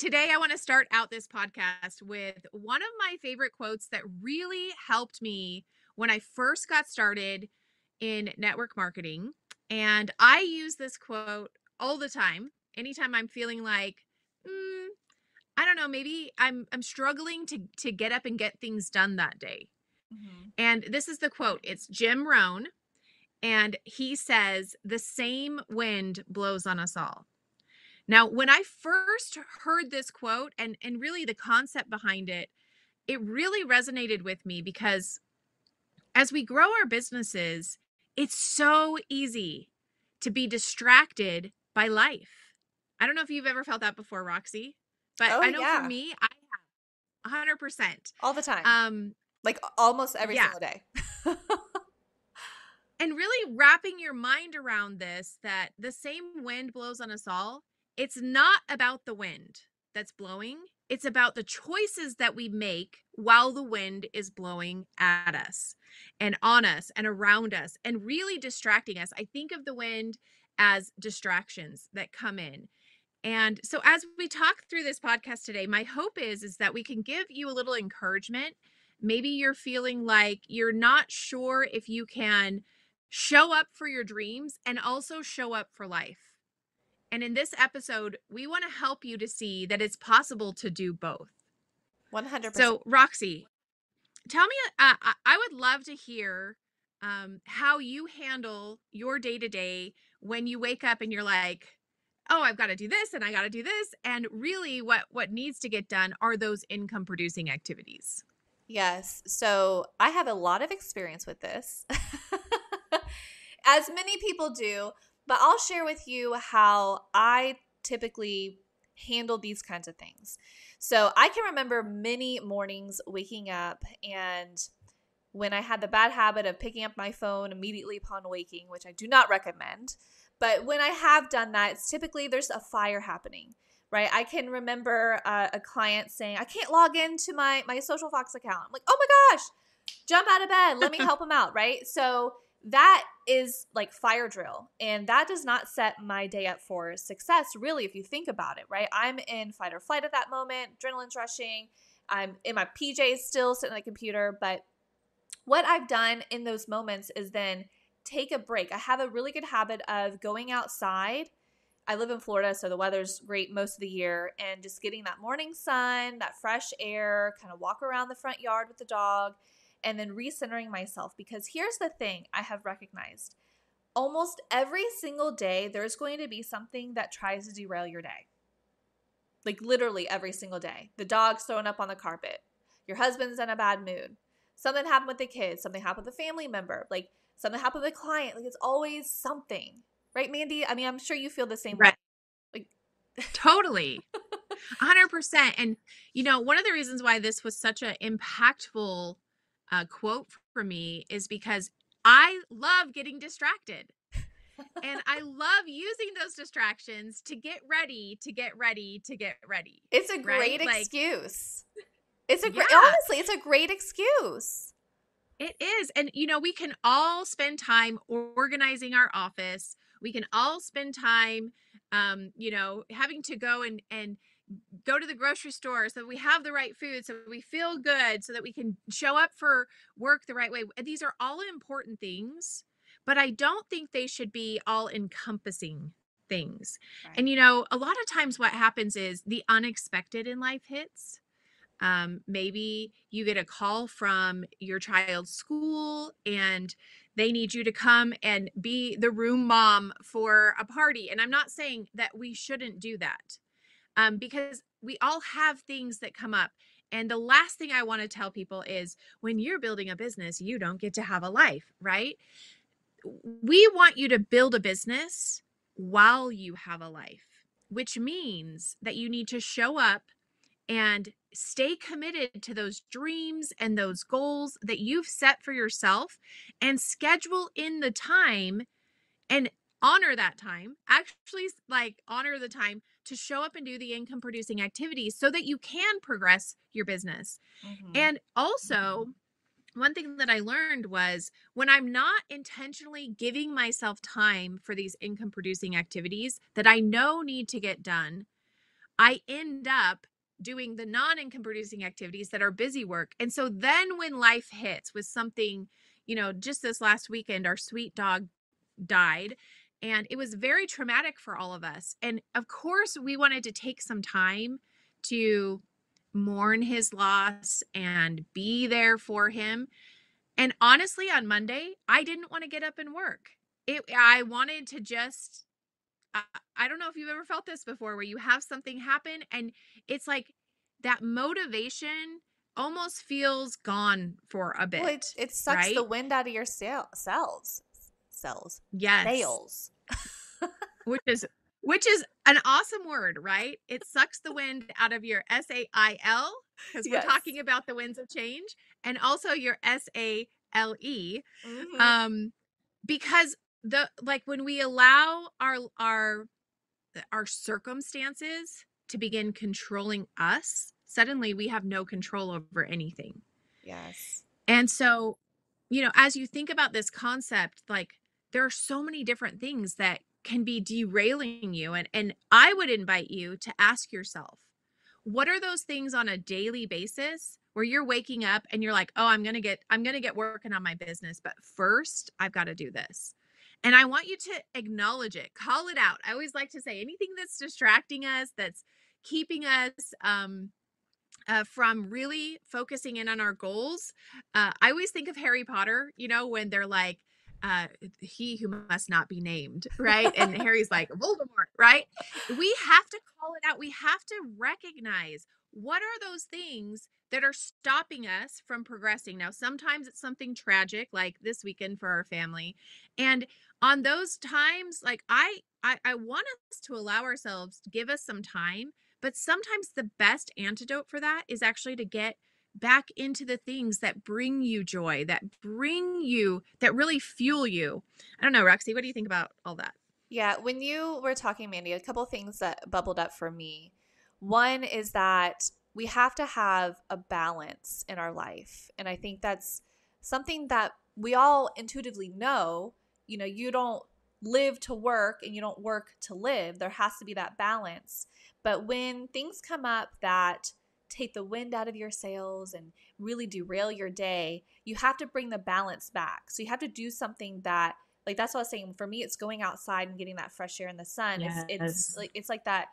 today I want to start out this podcast with one of my favorite quotes that really helped me when I first got started in network marketing. And I use this quote all the time. Anytime I'm feeling like, mm, I don't know, maybe I'm I'm struggling to to get up and get things done that day. Mm-hmm. And this is the quote. It's Jim Rohn, and he says, "The same wind blows on us all." Now, when I first heard this quote and and really the concept behind it, it really resonated with me because as we grow our businesses, it's so easy to be distracted by life. I don't know if you've ever felt that before, Roxy, but oh, I know yeah. for me, I have 100%. All the time. Um like almost every yeah. single day. and really wrapping your mind around this that the same wind blows on us all. It's not about the wind that's blowing. It's about the choices that we make while the wind is blowing at us and on us and around us and really distracting us. I think of the wind as distractions that come in. And so as we talk through this podcast today, my hope is is that we can give you a little encouragement. Maybe you're feeling like you're not sure if you can show up for your dreams and also show up for life. And in this episode, we want to help you to see that it's possible to do both. 100%. So, Roxy, tell me, uh, I would love to hear um, how you handle your day to day when you wake up and you're like, oh, I've got to do this and I got to do this. And really, what, what needs to get done are those income producing activities. Yes. So, I have a lot of experience with this, as many people do. But I'll share with you how I typically handle these kinds of things. So I can remember many mornings waking up and when I had the bad habit of picking up my phone immediately upon waking, which I do not recommend. But when I have done that, it's typically there's a fire happening, right? I can remember uh, a client saying, "I can't log into my my Social Fox account." I'm like, "Oh my gosh, jump out of bed, let me help him out," right? So that is like fire drill and that does not set my day up for success really if you think about it right? I'm in fight or flight at that moment adrenaline's rushing i'm in my pjs still sitting on the computer but what i've done in those moments is then take a break. I have a really good habit of going outside. I live in florida so the weather's great most of the year and just getting that morning sun that fresh air kind of walk around the front yard with the dog and then recentering myself. Because here's the thing I have recognized almost every single day, there's going to be something that tries to derail your day. Like literally every single day. The dog's thrown up on the carpet, your husband's in a bad mood, something happened with the kids, something happened with a family member, like something happened with a client. Like it's always something. Right, Mandy? I mean, I'm sure you feel the same right. way. Like totally. 100%. And, you know, one of the reasons why this was such an impactful uh, quote for me is because I love getting distracted. and I love using those distractions to get ready, to get ready, to get ready. It's a great right? excuse. Like, it's a great, yeah. honestly, it's a great excuse. It is. And, you know, we can all spend time organizing our office. We can all spend time, um, you know, having to go and, and, go to the grocery store so that we have the right food so we feel good so that we can show up for work the right way these are all important things but i don't think they should be all encompassing things right. and you know a lot of times what happens is the unexpected in life hits um, maybe you get a call from your child's school and they need you to come and be the room mom for a party and i'm not saying that we shouldn't do that um, because we all have things that come up. And the last thing I want to tell people is when you're building a business, you don't get to have a life, right? We want you to build a business while you have a life, which means that you need to show up and stay committed to those dreams and those goals that you've set for yourself and schedule in the time and honor that time actually like honor the time to show up and do the income producing activities so that you can progress your business mm-hmm. and also mm-hmm. one thing that I learned was when I'm not intentionally giving myself time for these income producing activities that I know need to get done, I end up doing the non income producing activities that are busy work. And so then when life hits with something, you know, just this last weekend, our sweet dog died. And it was very traumatic for all of us. And of course, we wanted to take some time to mourn his loss and be there for him. And honestly, on Monday, I didn't want to get up and work. It, I wanted to just I, I don't know if you've ever felt this before where you have something happen and it's like that motivation almost feels gone for a bit. Well, it, it sucks right? the wind out of your cells. Cells. Yes. Sails. which is which is an awesome word, right? It sucks the wind out of your S A I L because we're Yes. talking about the winds of change and also your S A L E. Mhm. um because the like when we allow our our our circumstances to begin controlling us suddenly we have no control over anything yes. and so you know as you think about this concept like there are so many different things that can be derailing you and and I would invite you to ask yourself what are those things on a daily basis where you're waking up and you're like oh i'm gonna get i'm gonna get working on my business but first i've got to do this. And i want you to acknowledge it call it out. I always like to say anything that's distracting us that's keeping us um uh, from really focusing in on our goals uh, i always think of harry potter you know when they're like uh, he who must not be named, right? And Harry's like, Voldemort, right? We have to call it out. We have to recognize what are those things that are stopping us from progressing. Now, sometimes it's something tragic, like this weekend for our family. And on those times, like I, I, I want us to allow ourselves to give us some time, but sometimes the best antidote for that is actually to get back into the things that bring you joy, that bring you, that really fuel you. I don't know, Roxy, what do you think about all that? Yeah, when you were talking, Mandy, a couple things that bubbled up for me. One is that we have to have a balance in our life. And I think that's something that we all intuitively know. You know, you don't live to work and you don't work to live. There has to be that balance. But when things come up that take the wind out of your sails and really derail your day, you have to bring the balance back. So you have to do something that like that's what I was saying. For me, it's going outside and getting that fresh air in the sun. It's, it's like it's like that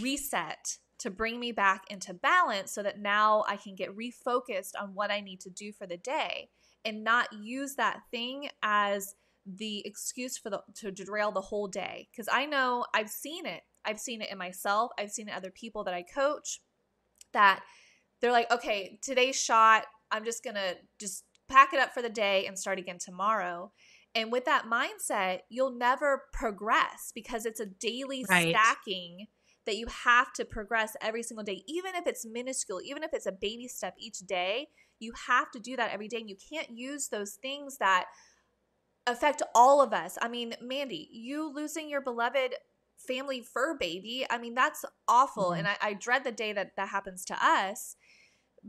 reset to bring me back into balance so that now I can get refocused on what I need to do for the day and not use that thing as the excuse for the to derail the whole day because I know I've seen it. I've seen it in myself. I've seen it in other people that I coach that they're like, "Okay, today's shot. I'm just going to just pack it up for the day and start again tomorrow." And with that mindset, you'll never progress because it's a daily Right. stacking that you have to progress every single day, even if it's minuscule, even if it's a baby step each day. You have to do that every day. And you can't use those things that affect all of us. I mean, Mandy, you losing your beloved family fur baby, I mean, that's awful. Mhm. And I, I dread the day that that happens to us.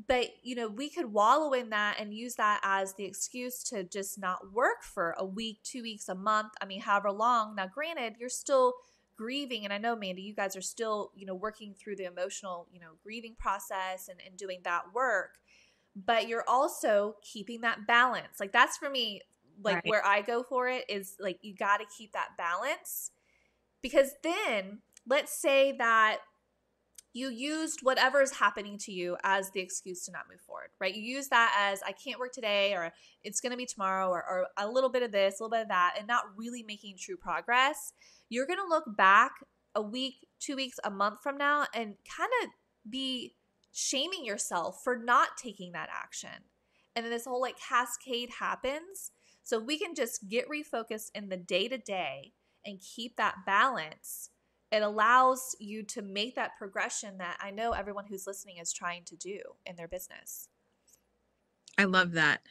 But, you know, we could wallow in that and use that as the excuse to just not work for a week, two weeks, a month. I mean, however long. Now, granted, you're still grieving. And I know, Mandy, you guys are still, you know, working through the emotional, you know, grieving process and, and doing that work. But you're also keeping that balance. Like, that's for me, like, Right. where I go for it is like, you got to keep that balance. Because then, let's say that you used whatever is happening to you as the excuse to not move forward, right? You use that as I can't work today or it's going to be tomorrow or, or a little bit of this, a little bit of that, and not really making true progress. You're going to look back a week, two weeks, a month from now and kind of be shaming yourself for not taking that action. And then this whole like cascade happens. So we can just get refocused in the day to day and keep that balance it allows you to make that progression that I know everyone who's listening is trying to do in their business. I love that.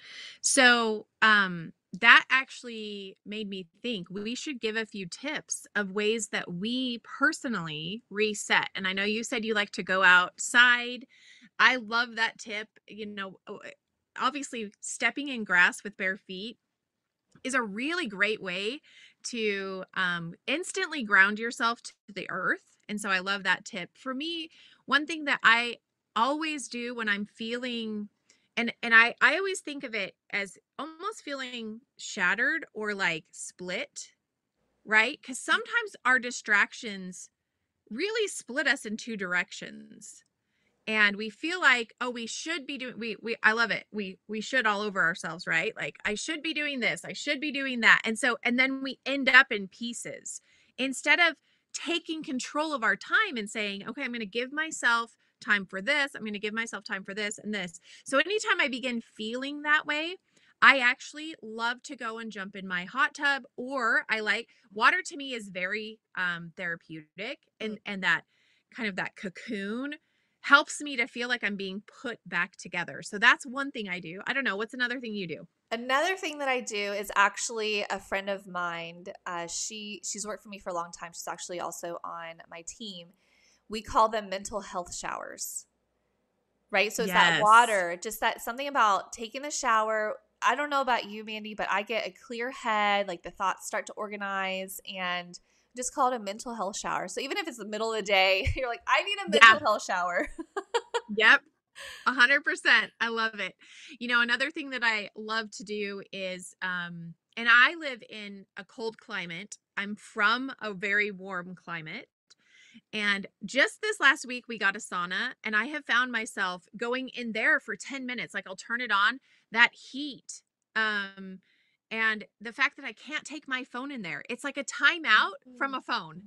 So, um, that actually made me think we should give a few tips of ways that we personally reset. And I know you said you like to go outside. I love that tip. You know, obviously, stepping in grass with bare feet is a really great way to um, instantly ground yourself to the earth And so I love that tip. For me, one thing that I always do when I'm feeling and and I I always think of it as almost feeling shattered or like split, right? Cuz sometimes our distractions really split us in two directions. And we feel like, oh, we should be doing we we I love it. We we should all over ourselves, right? Like I should be doing this, I should be doing that. And so and then we end up in pieces. Instead of taking control of our time and saying, okay, I'm going to give myself time for this. I'm going to give myself time for this and this. So anytime I begin feeling that way, I actually love to go and jump in my hot tub or I like water to me is very um therapeutic and and that kind of that cocoon helps me to feel like I'm being put back together. So that's one thing I do. I don't know, what's another thing you do? Another thing that I do is actually a friend of mine. Uh, she she's worked for me for a long time. She's actually also on my team. We call them mental health showers. Right? So it's yes. that water, just that something about taking the shower. I don't know about you, Mandy, but I get a clear head, like the thoughts start to organize and just call it a mental health shower. So even if it's the middle of the day, you're like, I need a mental yeah. health shower. yep. A hundred percent. I love it. You know, another thing that I love to do is, um, and I live in a cold climate. I'm from a very warm climate. And just this last week, we got a sauna, and I have found myself going in there for 10 minutes. Like I'll turn it on, that heat. Um, and the fact that I can't take my phone in there, it's like a timeout from mm. a phone.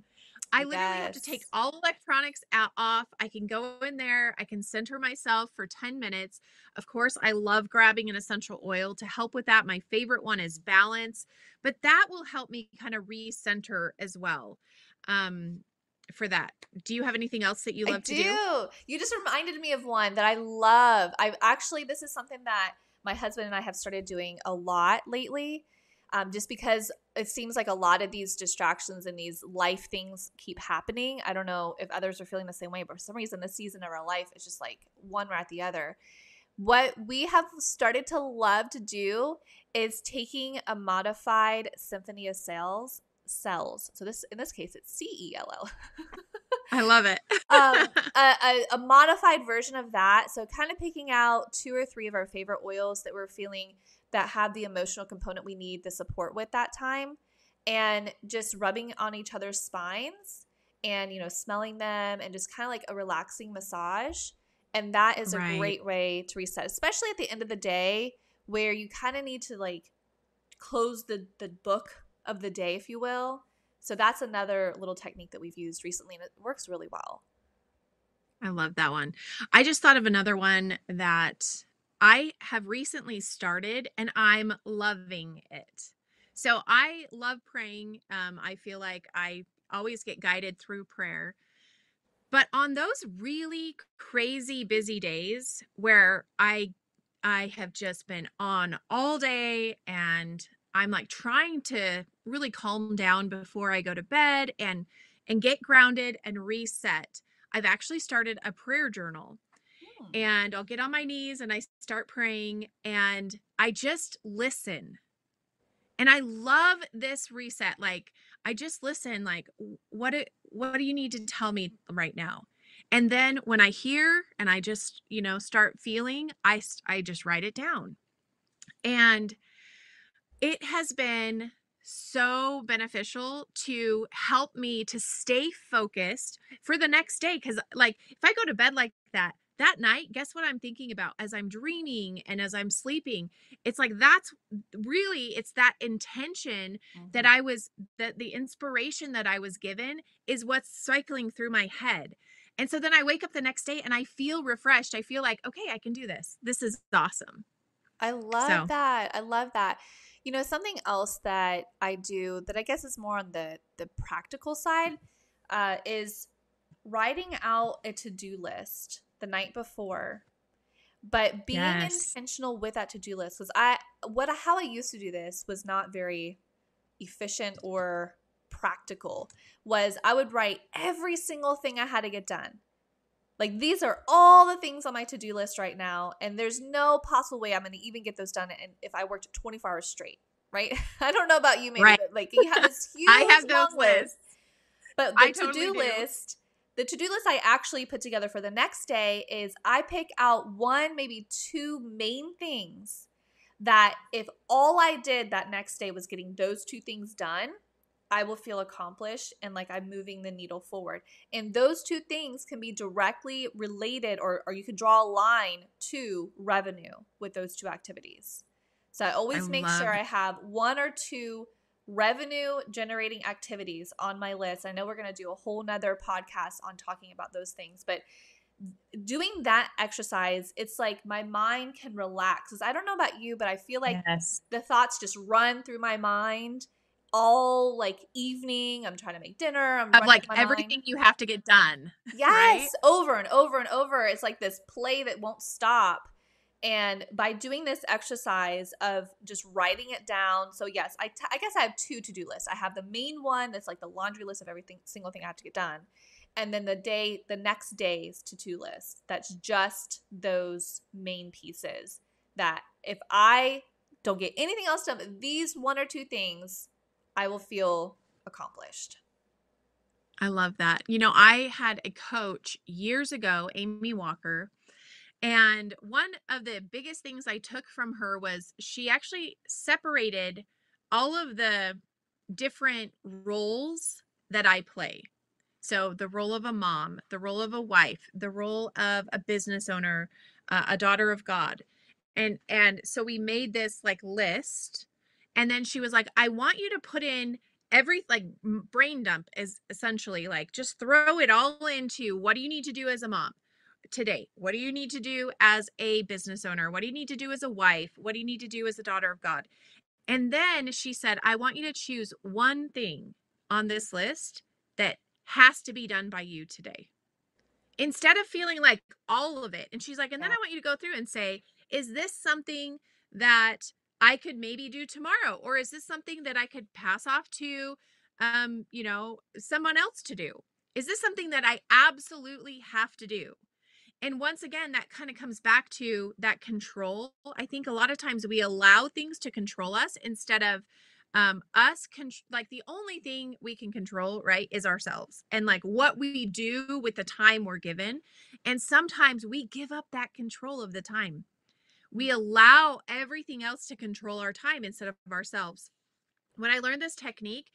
I literally yes. have to take all electronics out off. I can go in there, I can center myself for 10 minutes. Of course, I love grabbing an essential oil to help with that. My favorite one is balance, but that will help me kind of recenter as well. Um for that. Do you have anything else that you love I to do? do? You just reminded me of one that I love. I've actually this is something that my husband and I have started doing a lot lately. Um, just because it seems like a lot of these distractions and these life things keep happening. I don't know if others are feeling the same way, but for some reason, this season of our life is just like one right the other. What we have started to love to do is taking a modified symphony of cells cells. So this in this case, it's C E L L. I love it. um, a, a, a, modified version of that. So, kind of picking out two or three of our favorite oils that we're feeling that have the emotional component we need the support with that time, and just rubbing on each other's spines and, you know, smelling them and just kind of like a relaxing massage. And that is a right. great way to reset, especially at the end of the day where you kind of need to like close the, the book of the day, if you will so that's another little technique that we've used recently and it works really well. I love that one. I just thought of another one that I have recently started and I'm loving it. So I love praying. Um, I feel like I always get guided through prayer. But on those really crazy busy days where I I have just been on all day and I'm like trying to really calm down before I go to bed and and get grounded and reset. I've actually started a prayer journal. Hmm. And I'll get on my knees and I start praying and I just listen. And I love this reset like I just listen like what it, what do you need to tell me right now? And then when I hear and I just, you know, start feeling, I I just write it down. And it has been so beneficial to help me to stay focused for the next day because like if i go to bed like that that night guess what i'm thinking about? As i'm dreaming and as i'm sleeping it's like that's really it's that intention mm-hmm. that i was that the inspiration that i was given is what's cycling through my head. And so then i wake up the next day and i feel refreshed. I feel like okay i can do this. This is awesome. I love so. that. I love that you know, something else that I do that I guess is more on the the practical side uh, is writing out a to do list the night before, but being yes. intentional with that to do list. Because I what how I used to do this was not very efficient or practical. Was I would write every single thing I had to get done. Like these are all the things on my to-do list right now and there's no possible way I'm going to even get those done and if I worked 24 hours straight, right? I don't know about you maybe right. but like you have this huge I have those lists. But the to-do list the to do list I actually put together for the next day is I pick out one, maybe two main things that if all I did that next day was getting those two things done, I will feel accomplished and like I'm moving the needle forward. And those two things can be directly related, or, or you could draw a line to revenue with those two activities. So I always I make love- sure I have one or two revenue generating activities on my list. I know we're going to do a whole nother podcast on talking about those things, but doing that exercise, it's like my mind can relax. Because I don't know about you, but I feel like yes. the thoughts just run through my mind all like evening. I'm trying to make dinner. I'm of like everything mind. you have to get done. Yes, right? over and over and over. It's like this play that won't stop. And by doing this exercise of just writing it down, so yes, I, t- I guess I have two to do lists. I have the main one that's like the laundry list of everything, single thing I have to get done, and then the day, the next day's to do list that's just those main pieces. That if I don't get anything else done, these one or two things, I will feel accomplished. I love that. You know, I had a coach years ago, Amy Walker, and one of the biggest things I took from her was she actually separated all of the different roles that I play. So, the role of a mom, the role of a wife, the role of a business owner, uh, a daughter of God. And and so we made this like list and then she was like, I want you to put in every like brain dump is essentially like just throw it all into what do you need to do as a mom today? What do you need to do as a business owner? What do you need to do as a wife? What do you need to do as a daughter of God? And then she said, I want you to choose one thing on this list that has to be done by you today. Instead of feeling like all of it. And she's like, and then I want you to go through and say, is this something that I could maybe do tomorrow? Or is this something that I could pass off to, um, you know, someone else to do? Is this something that I absolutely have to do? And once again, that kind of comes back to that control. I think a lot of times we allow things to control us instead of um us con- like the only thing we can control right is ourselves and like what we do with the time we're given and sometimes we give up that control of the time we allow everything else to control our time instead of ourselves. When I learned this technique,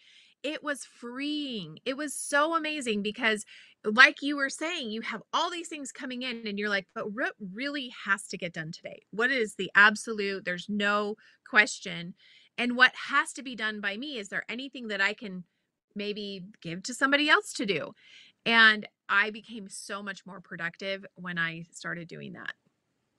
it was freeing. It was so amazing because, like you were saying, you have all these things coming in, and you're like, but what really has to get done today? What is the absolute? There's no question. And what has to be done by me? Is there anything that I can maybe give to somebody else to do? And I became so much more productive when I started doing that.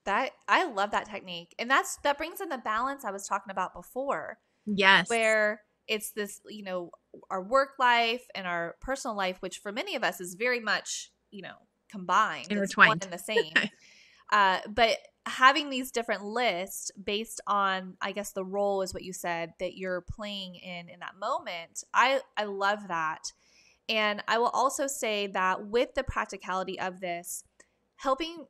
That I love that technique. And that's that brings in the balance I was talking about before. Yes. Where it's this, you know, our work life and our personal life, which for many of us is very much, you know, combined. Intertwined. And the same. uh, but having these different lists based on, I guess the role is what you said that you're playing in in that moment. I I love that. And I will also say that with the practicality of this, helping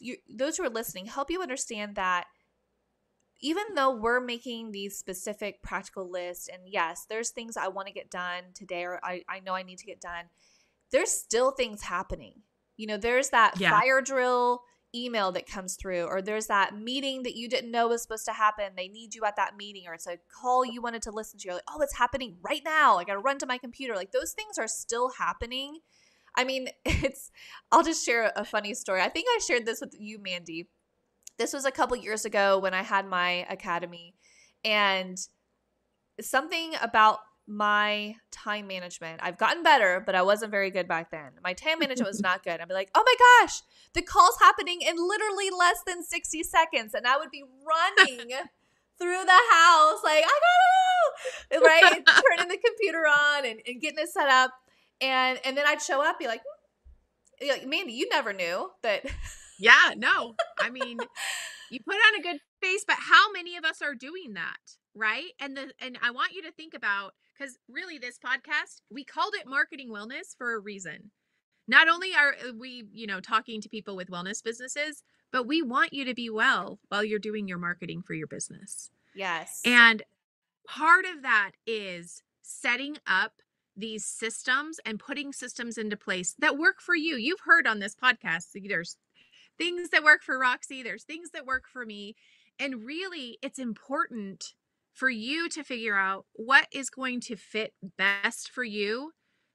you, those who are listening help you understand that even though we're making these specific practical lists and yes there's things i want to get done today or I, I know i need to get done there's still things happening. You know there's that yeah. fire drill email that comes through or there's that meeting that you didn't know was supposed to happen. They need you at that meeting or it's a call you wanted to listen to. You're like oh it's happening right now. I gotta run to my computer. Like those things are still happening I mean, it's, I'll just share a funny story. I think I shared this with you, Mandy. This was a couple years ago when I had my academy, and something about my time management. I've gotten better, but I wasn't very good back then. My time management was not good. I'd be like, oh my gosh, the call's happening in literally less than 60 seconds. And I would be running through the house, like, I gotta go, right? Turning the computer on and, and getting it set up and and then I'd show up, be like, hmm. like Mandy, you never knew that. yeah, no, I mean, you put on a good face, but how many of us are doing that, right? And the and I want you to think about because really, this podcast we called it marketing wellness for a reason. Not only are uh, we, you know, talking to people with wellness businesses, but we want you to be well while you're doing your marketing for your business. Yes. And part of that is setting up these systems and putting systems into place that work for you. You've heard on this podcast, there's things that work for Roxy, there's things that work for me. And really, it's important for you to figure out what is going to fit best for you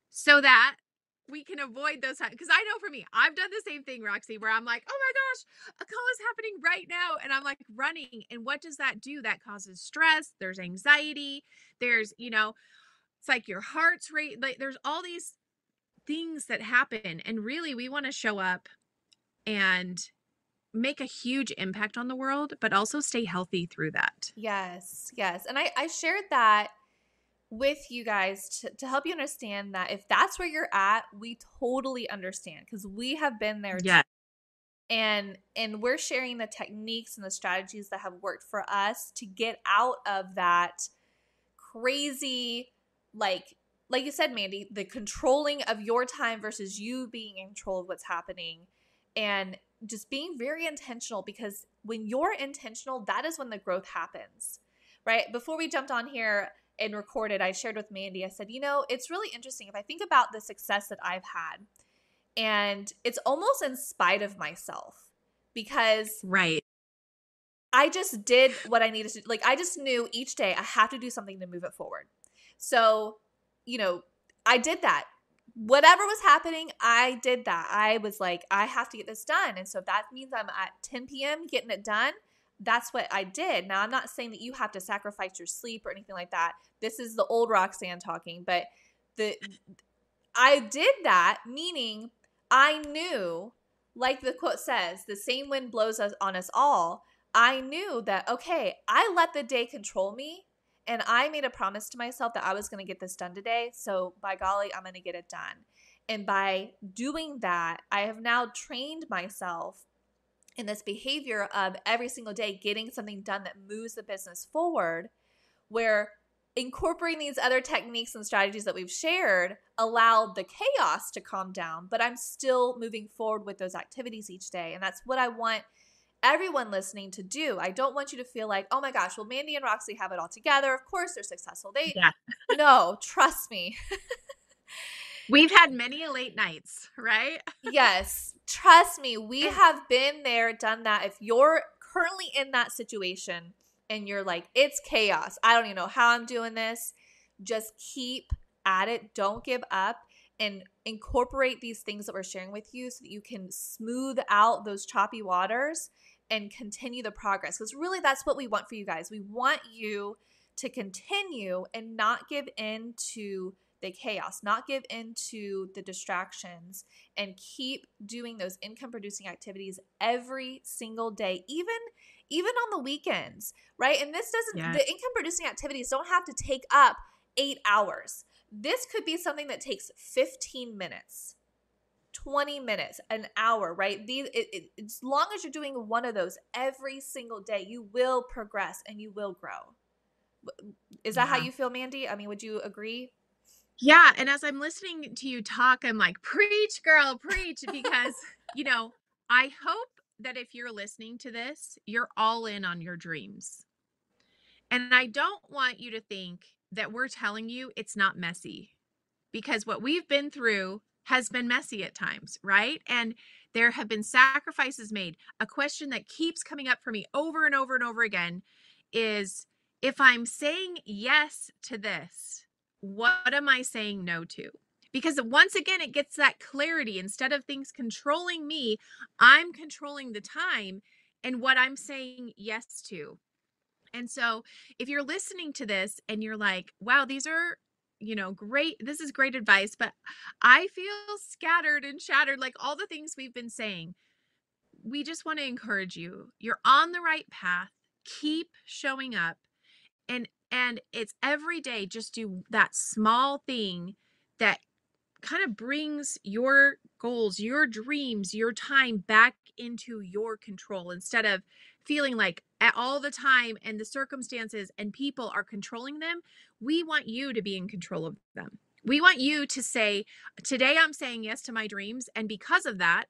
so that we can avoid those because I know for me, I've done the same thing, Roxy, where I'm like, oh my gosh, a call is happening right now. And I'm like running. And what does that do? That causes stress. There's anxiety. There's, you know, it's like your heart's rate. Like there's all these things that happen. And really, we want to show up and make a huge impact on the world, but also stay healthy through that. Yes, yes. And I, I shared that with you guys to, to help you understand that if that's where you're at, we totally understand because we have been there. Yeah. And and we're sharing the techniques and the strategies that have worked for us to get out of that crazy like like you said Mandy, the controlling of your time versus you being in control of what's happening and just being very intentional because when you're intentional, that is when the growth happens. Right? Before we jumped on here, and recorded, I shared with Mandy, I said, you know, it's really interesting. If I think about the success that I've had, and it's almost in spite of myself because right i just did what i needed to like i just knew each day i have to do something to move it forward so you know i did that whatever was happening i did that i was like i have to get this done and so that means i'm at 10 p.m getting it done that's what I did. Now, I'm not saying that you have to sacrifice your sleep or anything like that. This is the old Roxanne talking, but the I did that, meaning I knew, like the quote says, the same wind blows us on us all. I knew that okay, I let the day control me, and I made a promise to myself that I was going to get this done today. So by golly, I'm going to get it done. And by doing that, I have now trained myself in this behavior of every single day getting something done that moves the business forward, where incorporating these other techniques and strategies that we've shared allowed the chaos to calm down, but I'm still moving forward with those activities each day. And that's what I want everyone listening to do. I don't want you to feel like, oh my gosh, well, Mandy and Roxy have it all together. Of course they're successful. They yeah. no, trust me. We've had many late nights, right? yes. Trust me, we have been there, done that. If you're currently in that situation and you're like, it's chaos, I don't even know how I'm doing this, just keep at it. Don't give up and incorporate these things that we're sharing with you so that you can smooth out those choppy waters and continue the progress. Because really, that's what we want for you guys. We want you to continue and not give in to the chaos, not give in to the distractions, and keep doing those income producing activities every single day, even even on the weekends, right? And this doesn't yes. the income producing activities don't have to take up 8 hours. This could be something that takes 15 minutes. 20 minutes, an hour, right? These, it, it, as long as you're doing one of those every single day, you will progress and you will grow. Is that yeah. how you feel, Mandy? I mean, would you agree? Yeah. And as I'm listening to you talk, I'm like, preach, girl, preach. Because, you know, I hope that if you're listening to this, you're all in on your dreams. And I don't want you to think that we're telling you it's not messy because what we've been through has been messy at times, right? And there have been sacrifices made. A question that keeps coming up for me over and over and over again is if I'm saying yes to this, what am I saying no to? Because once again, it gets that clarity. Instead of things controlling me, I'm controlling the time and what I'm saying yes to. And so, if you're listening to this and you're like, wow, these are, you know, great, this is great advice, but I feel scattered and shattered, like all the things we've been saying, we just want to encourage you. You're on the right path. Keep showing up. And and it's every day, just do that small thing that kind of brings your goals, your dreams, your time back into your control instead of feeling like at all the time and the circumstances and people are controlling them. We want you to be in control of them. We want you to say, Today I'm saying yes to my dreams. And because of that,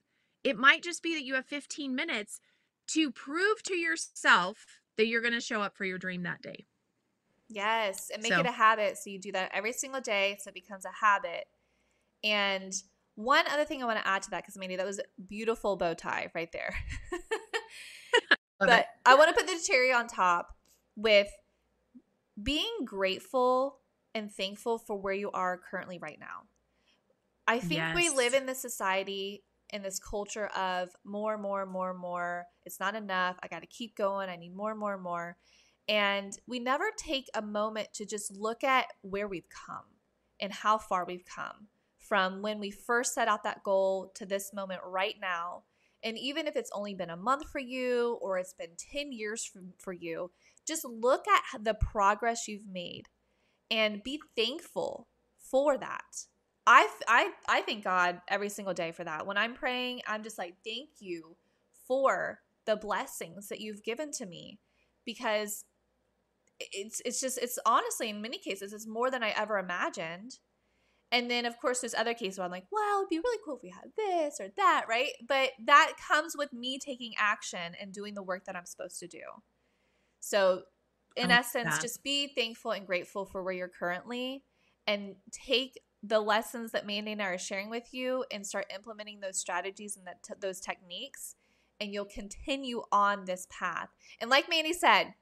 it might just be that you have 15 minutes to prove to yourself that you're going to show up for your dream that day. Yes, and make So- it a habit so you do that every single day so it becomes a habit. And one other thing I want to add to that, because Mandy, that was beautiful bow tie right there. But. I want to put the cherry on top with being grateful and thankful for where you are currently right now. I think we live in this society in this culture of more, more, more, more. It's not enough. I got to keep going. I need more, more, more. And we never take a moment to just look at where we've come and how far we've come from when we first set out that goal to this moment right now. And even if it's only been a month for you or it's been 10 years for, you, just look at the progress you've made and be thankful for that. I, I, I thank God every single day for that. When I'm praying, I'm just like, thank you for the blessings that you've given to me because it's it's just it's honestly in many cases it's more than I ever imagined. And then of course there's other cases where I'm like, well, it'd be really cool if we had this or that, right? But that comes with me taking action and doing the work that I'm supposed to do. So in like essence, that. just be thankful and grateful for where you're currently and take the lessons that Mandy and I are sharing with you and start implementing those strategies and that t- those techniques and you'll continue on this path. And like Mandy said,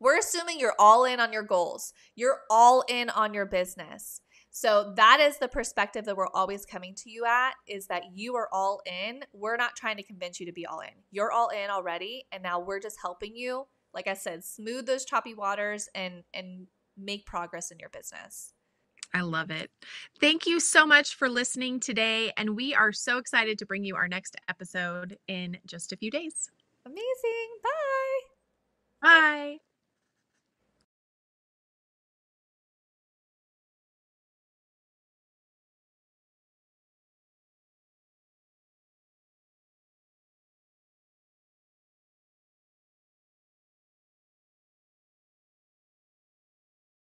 we're assuming you're all in on your goals. You're all in on your business. So that is the perspective that we're always coming to you at is that you are all in. We're not trying to convince you to be all in. You're all in already and now we're just helping you, like I said, smooth those choppy waters and and make progress in your business. I love it. Thank you so much for listening today. And we are so excited to bring you our next episode in just a few days. Amazing. Bye. Bye.